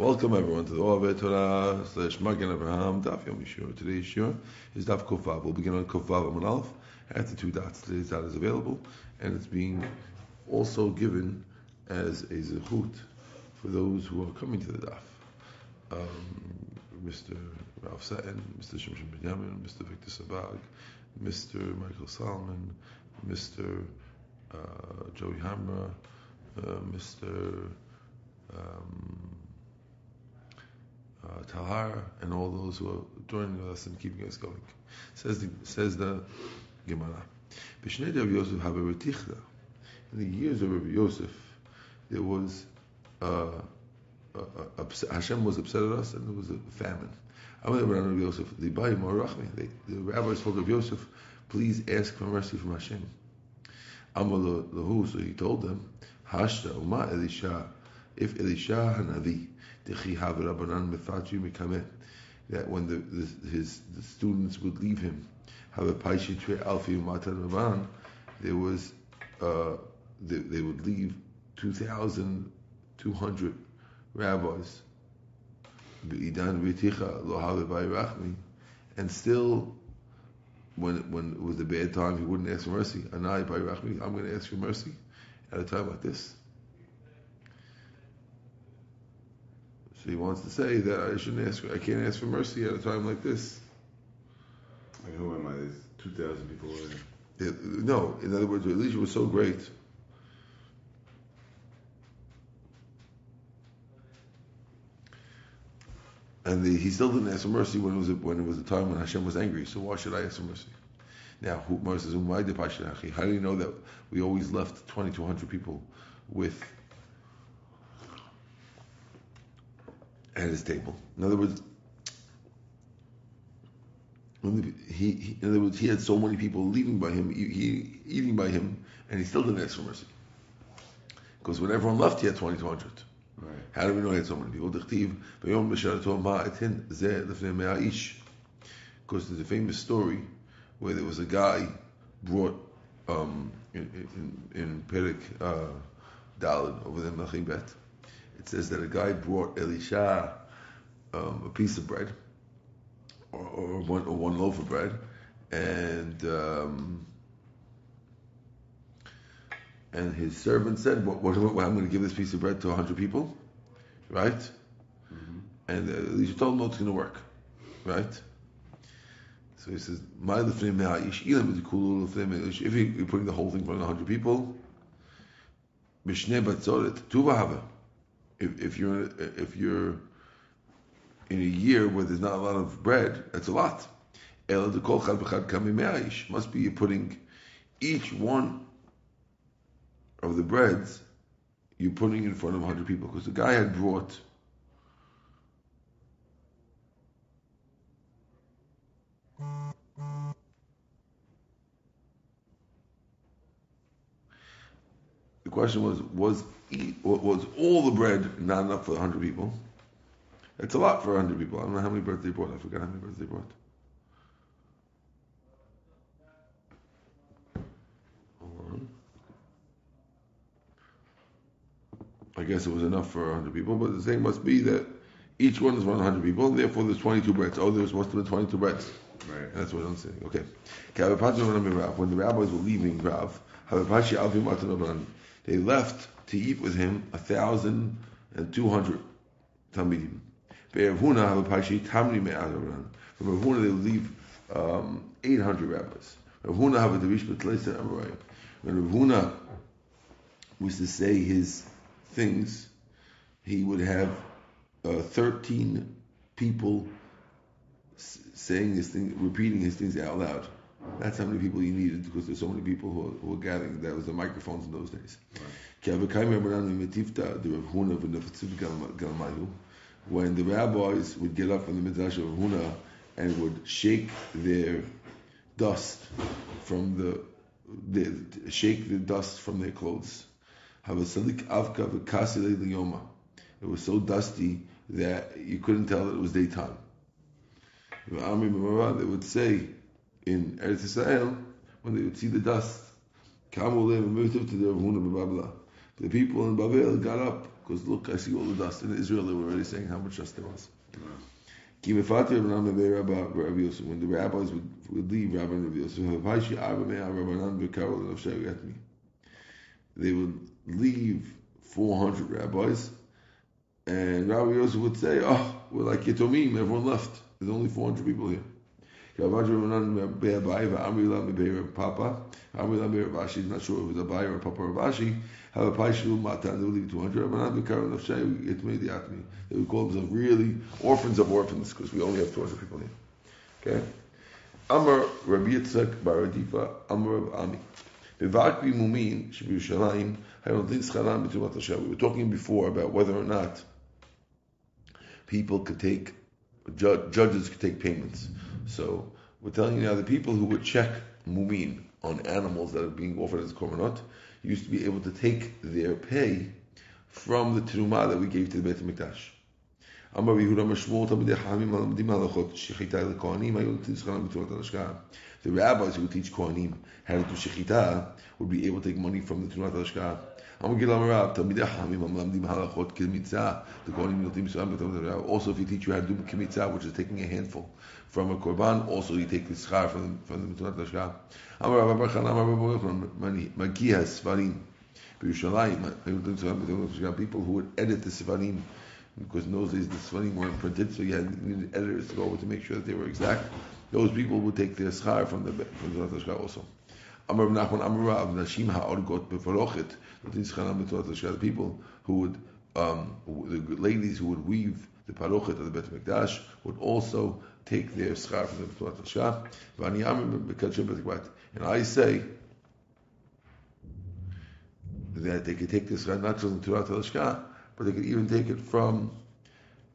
Welcome everyone to the Ove Torah slash Magen Abraham Daf Yom Yishur. Today's Shur is Daf Kofav. We'll begin on Kofav Amud Aleph at the two dots. Today's dot is available and it's being also given as a zechut for those who are coming to the daf. Um, Mr. Ralph Sutton, Mr. Shimshon Benyamin, Mr. Victor Sabag, Mr. Michael Solomon, Mr. Uh, Joey Hamra, uh, Mr. Um, uh, Tahar, and all those who are joining us and keeping us going. Says the, says the Gemara. B'shnei Rav Yosef have In the years of Rabbi Yosef, there was uh, uh, uh, Hashem was upset at us, and there was a famine. Rabbi Yosef, the the rabbis told Rabbi Yosef, please ask for mercy from Hashem. Amal so he told them, Hashta Uma Elisha, if Elisha Hanavi that when the, the, his the students would leave him, there was uh, they, they would leave 2,200 rabbis, and still, when when it was a bad time, he wouldn't ask for mercy. I'm going to ask for mercy at a time like this. So he wants to say that I shouldn't ask. I can't ask for mercy at a time like this. Like who am I? There's two thousand people. Yeah, no, in other words, Elisha was so great. And the, he still didn't ask for mercy when it was a, when it was a time when Hashem was angry. So why should I ask for mercy? Now, who says, How do you know that we always left 2,200 people with at his table. In other words, he, he, in other words, he had so many people leaving by him, he, he, eating by him, and he still didn't ask for mercy. Because when everyone left, he had 2,200. Right. How do we know he had so many people? Because there's a famous story where there was a guy brought um, in, in, in Perik uh, Dalad over there, Machim Bet it says that a guy brought Elisha um, a piece of bread, or, or, one, or one loaf of bread, and um, and his servant said, "What, what, what I'm going to give this piece of bread to hundred people, right?" Mm-hmm. And uh, Elisha told him, "No, it's going to work, right?" So he says, "My If you're putting the whole thing for hundred people, if, if you're if you're in a year where there's not a lot of bread, that's a lot. Must be you're putting each one of the breads you're putting in front of 100 people because the guy had brought the question was was was all the bread not enough for 100 people? It's a lot for 100 people. I don't know how many breads they brought. I forgot how many breads they brought. Hold on. I guess it was enough for 100 people, but the thing must be that each one is 100 people, and therefore there's 22 breads. Oh, there must have been 22 breads. Right. That's what I'm saying. Okay. When the rabbis were leaving Rav, they left to eat with him a thousand and two hundred talmidim. Be'evhuna have a pashi tamri me'adaran. From Ravhuna they leave um, eight hundred rabbis. Ravhuna have a devish betleisa amarai. When Ravhuna was to say his things, he would have uh, thirteen people saying his thing, repeating his things out loud. That's how many people you needed because there's so many people who, who were gathering. That was the microphones in those days. When the rabbis would get up from the midrash of Huna and would shake their dust from the, the shake the dust from their clothes. It was so dusty that you couldn't tell that it was daytime. They would say in Eretz Israel when they would see the dust. The people in Babel got up Because look, I see all the dust in Israel. They were already saying how much dust there was. Wow. Ki mefati Rabbanan mevei Rabba- Rabbi Yosef. When the rabbis would, would leave Rabbi and Rabbi Yosef, "Havaishi arba mea Rabbanan v'karol l'nafshei yetmi." they would leave 400 rabbis, and Rabbi Yosef would say, "Oh, we're like Yitomim. Everyone left. There's only 400 people here." Papa. Ashi. Not sure if it was Abai or Papa Rav Ashi. Have a paishu matan. They would leave 200. Rabbanan v'karol l'nafshei yetmi diatmi. They would call themselves really orphans of orphans because we only have 200 people here. Okay? Amar Rabbi Yitzchak Bar Adifa, Amar Rav Ami. Bivakbi Mumin, Shebirushalayim, Hayontin Scharam B'tumat Hashem. We were talking before about whether or not people could take, judges could take payments. So we're telling you now the people who would check Mumin on animals that are being offered as korbanot used to be able to take their pay from the terumah that we gave to the Beit HaMikdash. אמר רבי יהודה משמעות תלמידי חכמים מלמדים הלכות שחיטה לכהנים היו נותנים שכרם בתורת ההשקעה. The rabbis who would teach kohanim how to do shechita would be able to take money from the תורת ההשקעה. אמר גיל אמר רב, תלמידי חכמים המלמדים הלכות כמיצה, the kohanim נותנים שכרם בתורת ההשקעה. Also if you teach you how to do kmitzah, which is taking a handful from a korban, also you take the schar from, from the תורת ההשקעה. אמר רב אבר חנן אמר רב יוחנן, מגיע ספרים בירושלים, היו נותנים שכרם בתורת ההשקעה. People who would edit the ספרים because in those days the Sfarim weren't printed, so you had you needed editors to go over to make sure that they were exact. Those people would take their schar from the from the Torah Shkar also. Amar Rav Nachman Amar Rav Nashim Ha'orgot Befarochet the people who would um, the ladies who would weave the parochet of the Bet Mikdash would also take their schar from the. V'ani Amar And I say that they could take this schar not just from the Torah Shkar, but they could even take it from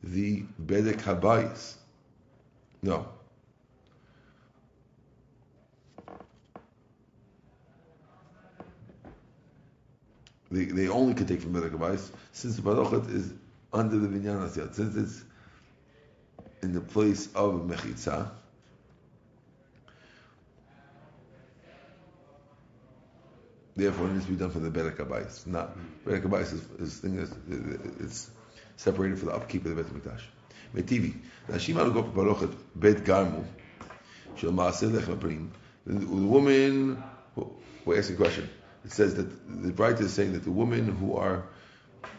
the Bedek Habayis. No. They, they only could take from Bedek Habayis since the Parochet is under the Vinyan Asiyat. Since it's in the place of Mechitza, Therefore, it needs to be done for the Bedek Habayis. Not Bedek Habayis is, is thing is it's separated for the upkeep of the Bet. Metivi. Nashim alu gop parochet bet garmu shel maaseh lechem prim. The the woman who, who asked a question. It says that the writer is saying that the women who are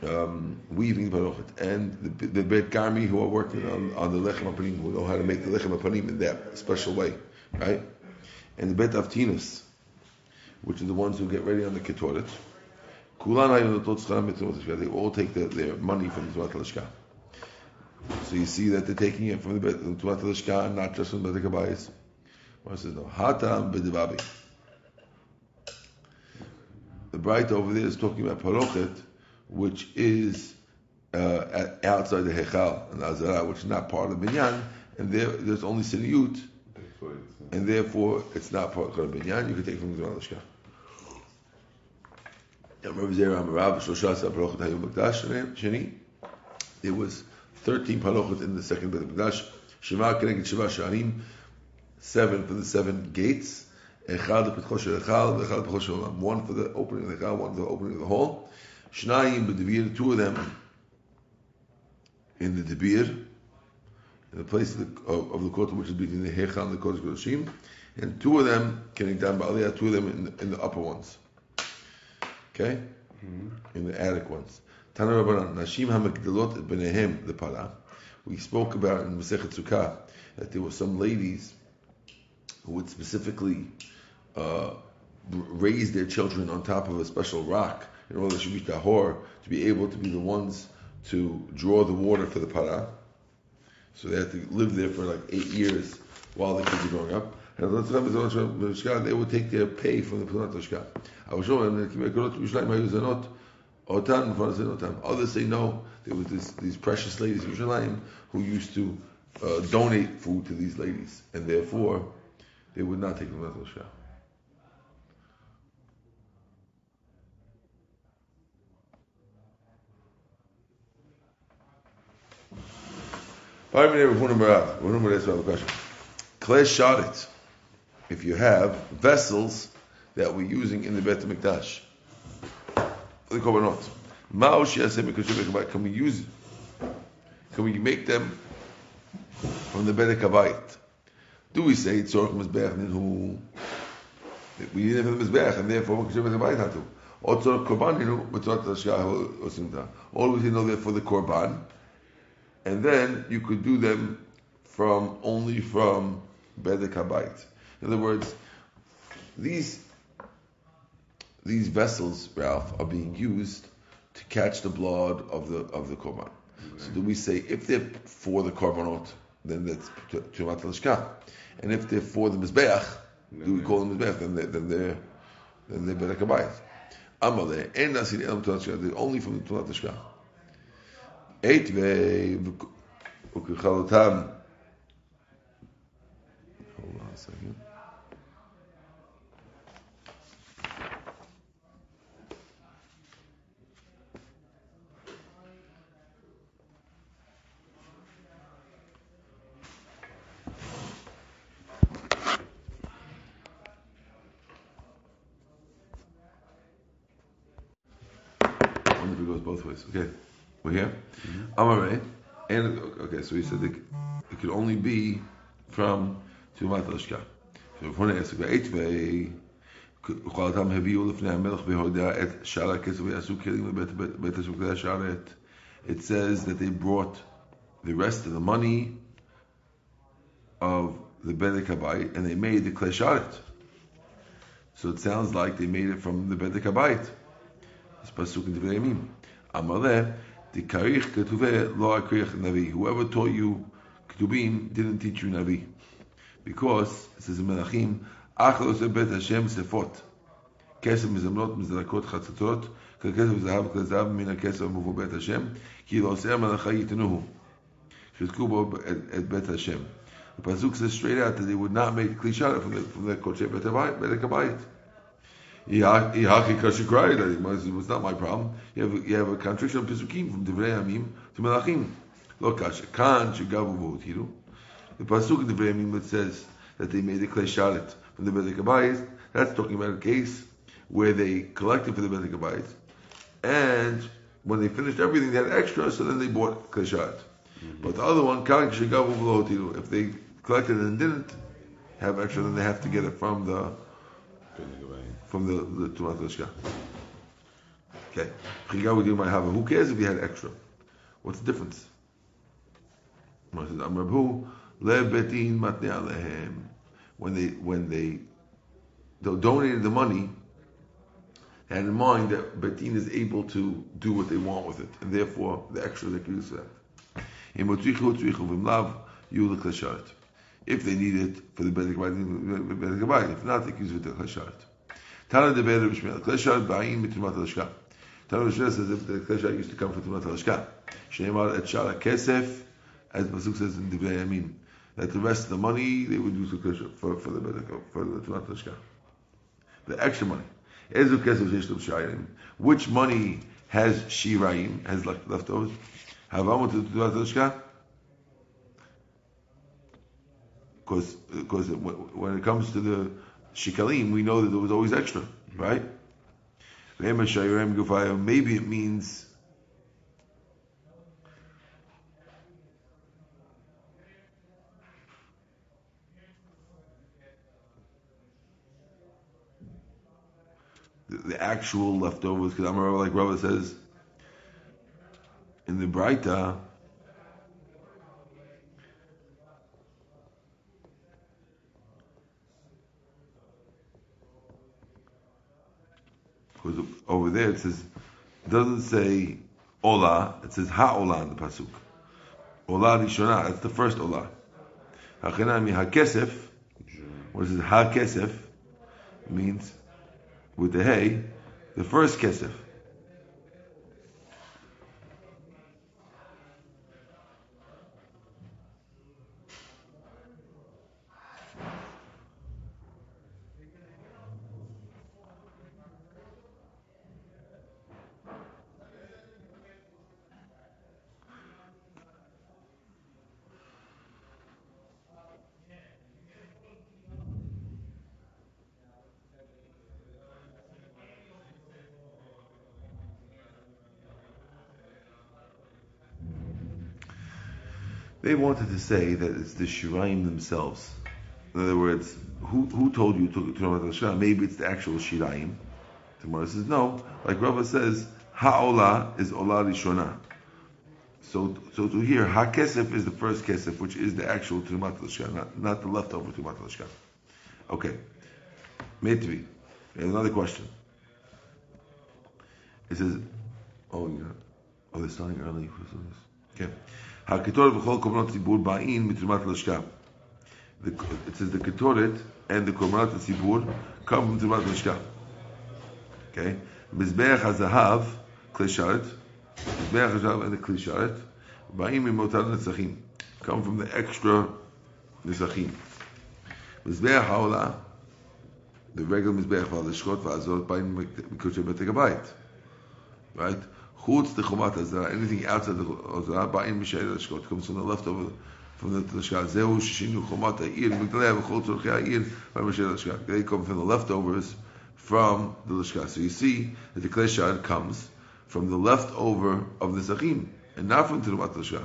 um, weaving the parochet and the, the bet garmi who are working on, on the lechem prim who know how to make the lechem panim in that special way, right? And the bet avtinus which are the ones who get ready on the Ketoret. They all take the, their money from the Lashka. So you see that they're taking it from the Tumat Lashka, not just from the Kabayis. One says no. Hatam b'devabi. The bright over there is talking about parochet, which is uh, outside the hechal and azara, which is not part of binyan, and there there's only siniyut, and therefore it's not part of binyan. You can take from the Tumat Lashka. There was 13 parochet in the second Beit Hamikdash. Shema seven for the seven gates. Echad Petcho Shel Echal, Echad Petcho Shel Olam. One for the opening of the Echal, one for the opening of the hall. Shnayim B'Devir, two of them in the Debir, in the place of the, of, of the Kotel, which is between the Hechal and the Kodesh Kodashim. And two of them, Keneged Ba'aliyah, two of them in the, in the upper ones. Okay? Mm-hmm. In the attic ones. Tana Rabbanan, Nashim HaMekdalot B'nehem, the para. We spoke about in Masechet Sukkah that there were some ladies who would specifically uh, raise their children on top of a special rock in order to be tahor, to be able to be the ones to draw the water for the para. So they had to live there for like eight years while the kids are growing up. And they would take their pay from the Pnat Hashka. Others say no. There was this, these precious ladies in who used to uh, donate food to these ladies, and therefore they would not take the Hashka. Pardon me, Rav Huna Marav. Rav Huna Marav asked another question. Klei Sharet, if you have vessels that we're using in the Bet HaMikdash, the korbanot, Mao Kashubek Can we use? Can we make them from the Habayit? Do we say Tzorch Mizbeach Ninhu? We need it for the Mizbeach, and therefore Kashubek Habayit had to. Or Korban Ninhu, but. All we know that for the Korban, and then you could do them from only from Bedek Habayit. In other words, these these vessels, Ralph, are being used to catch the blood of the of the korban. Okay. So do we say if they're for the korbanot, then that's tumat lishka, and if they're for the mizbeach, do we call them mizbeach? Then they then they're then they're better kabayit. Amale en nasin elam tumat lishka. They're only from the tumat lishka. Eight ve ukechalotam. Hold on a second. both ways. Okay, we're here. Mm-hmm. Amare, and okay, so he said it, it could only be from Tumat Lashka. So if one asks about Eitvei, וכלתם הביאו לפני המלך בהודעה את שאר הכסף ויעשו כלים לבית השמקדש השרת. It says that they brought the rest of the money of the Bedek Habayit and they made the Klei Sharet. So it sounds like they made it from the Bedek Habayit. It's Pasuk in Devrei Yamim. Amaleh, the Karich Ketuve Lo Akrich Navi. Whoever taught you Ketubim didn't teach you Navi. Because, it says in Melachim, Achlos Bet Hashem Sefot. כסף מזמנות מזרקות חצוצות, ככסף זהב כזהב מן הכסף המובא בית השם, כי לא עושה המלאכה ייתנוהו. שתקו בו את בית השם. Pasuk says straight out that they would not make kli from the, from the Kodesh Bet HaBayit. It was not my problem. You have, you have a contradiction of Pesukim from Divrei Amim to Melachim. Lo kasha. Kan shegavu v'otiru. The Pasuk in Divrei Amim that says that they made a Klei Sharet from the Bedek Habayis, that's talking about a case where they collected for the Bedek Habayis, and when they finished everything, they had extra, so then they bought Klei Sharet. Mm-hmm. But the other one, Kan shegavu v'otiru. If they collected and didn't have extra, then they have to get it from the from the, the Tumat Lashka. Okay. Chiga would do my hava. Who cares if you had extra? What's the difference? When they when they, they donated the money, had in mind that Betin is able to do what they want with it, and therefore the extra they can use for that. If they need it for the Bedek if not, they can use it for the Chasharet. Tana de Beder Bishmel. Kleshar ba'im mitrumat halashka. Tana Bishmel says that the Kleshar used to come from Trumat halashka. Shneimar et shara kesef, as Pasuk says in Divrei Yamin, that the rest of the money they would use for, for, for the for the Trumat halashka. The extra money. Ezu kesef sheshtum shayim. Which money has shiraim, has left, leftovers? Havamu to halashka? Because because when it comes to the shikalim, we know that there was always extra, mm-hmm. right? Maybe it means the, the actual leftovers. Because I'm like Rabbi says in the Braita Because over there it says, it doesn't say Ola, it says Ha'ola in the Pasuk. Ola Rishona, that's the first Ola. Hachinami HaKesef, what is it? HaKesef means, with the hay, the first Kesef. They wanted to say that it's the Shiraim themselves. In other words, who, who told you to Trumat al Maybe it's the actual Shiraim. The says no. Like Rava says, Ha'ola is Ola Rishona. So, so to hear Ha-Kesef is the first Kesef, which is the actual Trumat al not, not the leftover Trumat al Okay. Made to be. Another question. It says, oh, yeah. Oh, they're starting early. Okay. HaKetoret v'chol korbanot tzibur ba'in mitrumat l'shka. It says the ketoret and the korbanot tzibur come from trumat l'shka. Okay. Mizbeach hazahav klisharet. Mizbeach hazahav and the klisharet. Ba'in mimotar netzachim. Come from the extra netzachim. Mizbeach haolah. The regular mizbeach v'alishkot v'azot ba'in mikoshe betek Right? Chutz the chumat azara, anything outside the azara, ba'in mishayel ashkot, comes from the leftover, from the tashkat. Zehu shishinu chumat ha'ir, migdalei v'chol tzorchei ha'ir, ba'in mishayel ashkot. They come from the leftovers from the lishkat. So you see that the kleshad comes from the leftover of the zachim, and not from terumat lishkat.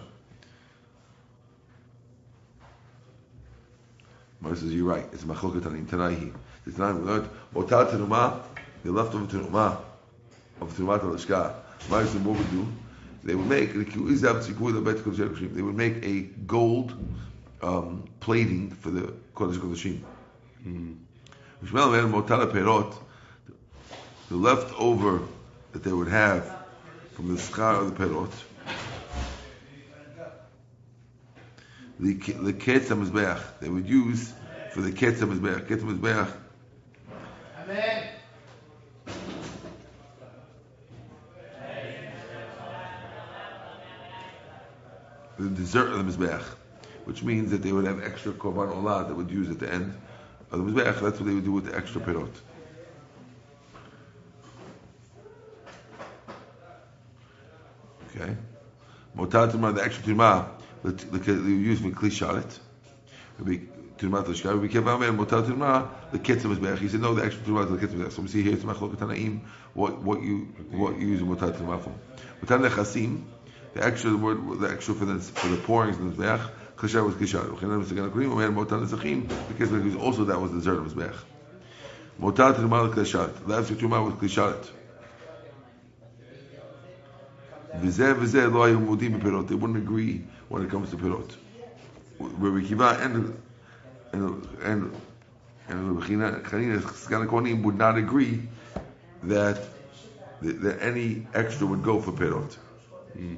Mar says, you're right. It's machoket anim tanaihi. Not, we learned, motat terumah, the leftover terumah of terumat lishkat. What would do? They would make they would make a gold um, plating for the Kodesh Kodeshim. Mm. The leftover that they would have from the schar of the perot, the the ketz they would use for the ketz mizbeach. Ketz. Amen. The dessert of the Mizbeach, which means that they would have extra Korban Olah that would use at the end of the Mizbeach. That's what they would do with the extra Perot. Okay. Motat the extra Tumah, they use Mikli Sharet. Would be Tumah Tashkar. Kevam and Motat Tumah, the Ketzah Mizbeach. He said, no, the extra Tumah, the Ketzah Mizbeach. So we see here, Tumah Chlok Tanaim, what, what you, what you use Motat Tumah for. Motat Nechasim, the extra word, the extra for the for the pourings in the mizbeach. Kashar was kashar. Uchenan was again akurim. Had motan nezachim because because also that was the dessert of mizbeach. Motat rumal kashat. Last truma was kashat. V'zeh v'zeh lo hayu modim b'perot. They wouldn't agree when it comes to perot. Rabbi Kiva and and and and Rabbi Chanina Sgan would not agree that that any extra would go for perot. Mm.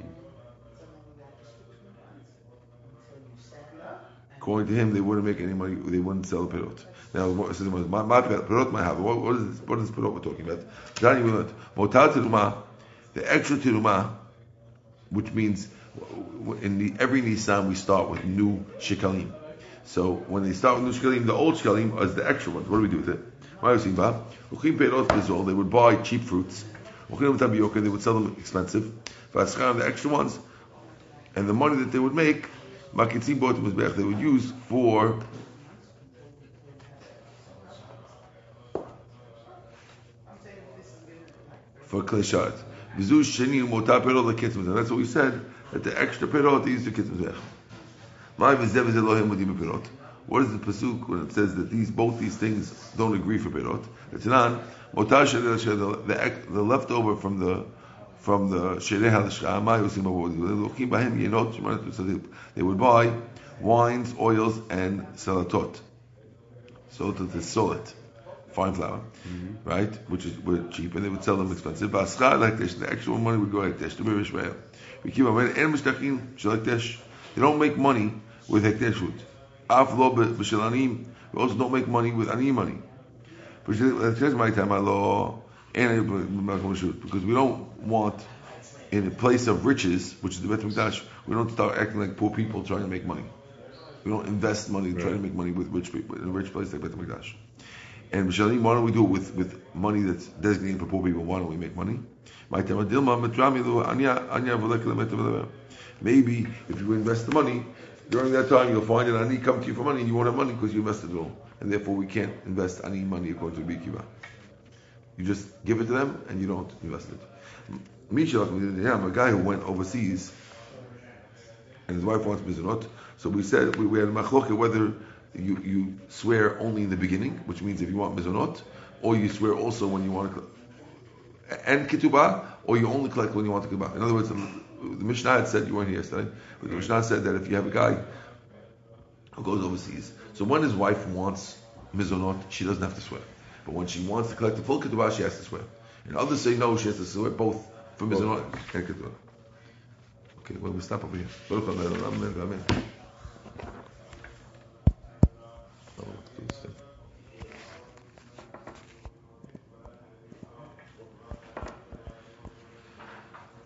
According to him, they wouldn't make any money. They wouldn't sell the perot. Now, my, my perot might have. What, what is this, what is perot we're talking about? Johnny, we motal the extra teruma, which means in the, every Nissan we start with new shikalim. So when they start with new shikalim, the old shikalim is the extra ones. What do we do with it? They would buy cheap fruits. They would sell them expensive. The extra ones, and the money that they would make makitzim bot mizbech they would use for for kleshat. Vizu sheni mota perot leketz That's what we said that the extra perot is the ketz mizbech. My vizev is Elohim mudim perot. What is the pasuk when it says that these both these things don't agree for perot? It's not the the leftover from the from the Shereh HaLashka, they would buy wines, oils, and salatot. Salatot is solid, fine flour, mm-hmm. right? Which is were cheap, and they would sell them expensive. Baschar like this, the actual money would go like this. To Israel, we keep on and mishtachim shalaktesh. They don't make money with hekdesh food. Af lo b'shelanim. We also don't make money with ani money. Because my time, law because we don't want in a place of riches, which is the Bet Mikdash, we don't start acting like poor people trying to make money. We don't invest money right. trying to make money with rich people in a rich place like Bet Mikdash. And Mishalim, why don't we do it with, with money that's designated for poor people? Why don't we make money? Maybe if you invest the money, during that time you'll find that Ani come to you for money and you won't have money because you invested it all. And therefore we can't invest any money according to Bikiva. You just give it to them and you don't invest it. I'm a guy who went overseas and his wife wants mizonot. So we said we, we had a machloket whether you, you swear only in the beginning, which means if you want mizonot, or you swear also when you want to, and ketubah, or you only collect when you want to ketubah. In other words, the, the Mishnah had said you weren't here yesterday, but the Mishnah said that if you have a guy who goes overseas, so when his wife wants mizonot, she doesn't have to swear, but when she wants to collect the full ketubah, she has to swear. And others say no, she has to swear both for mizonot and ketubah. Okay, well we stop over here.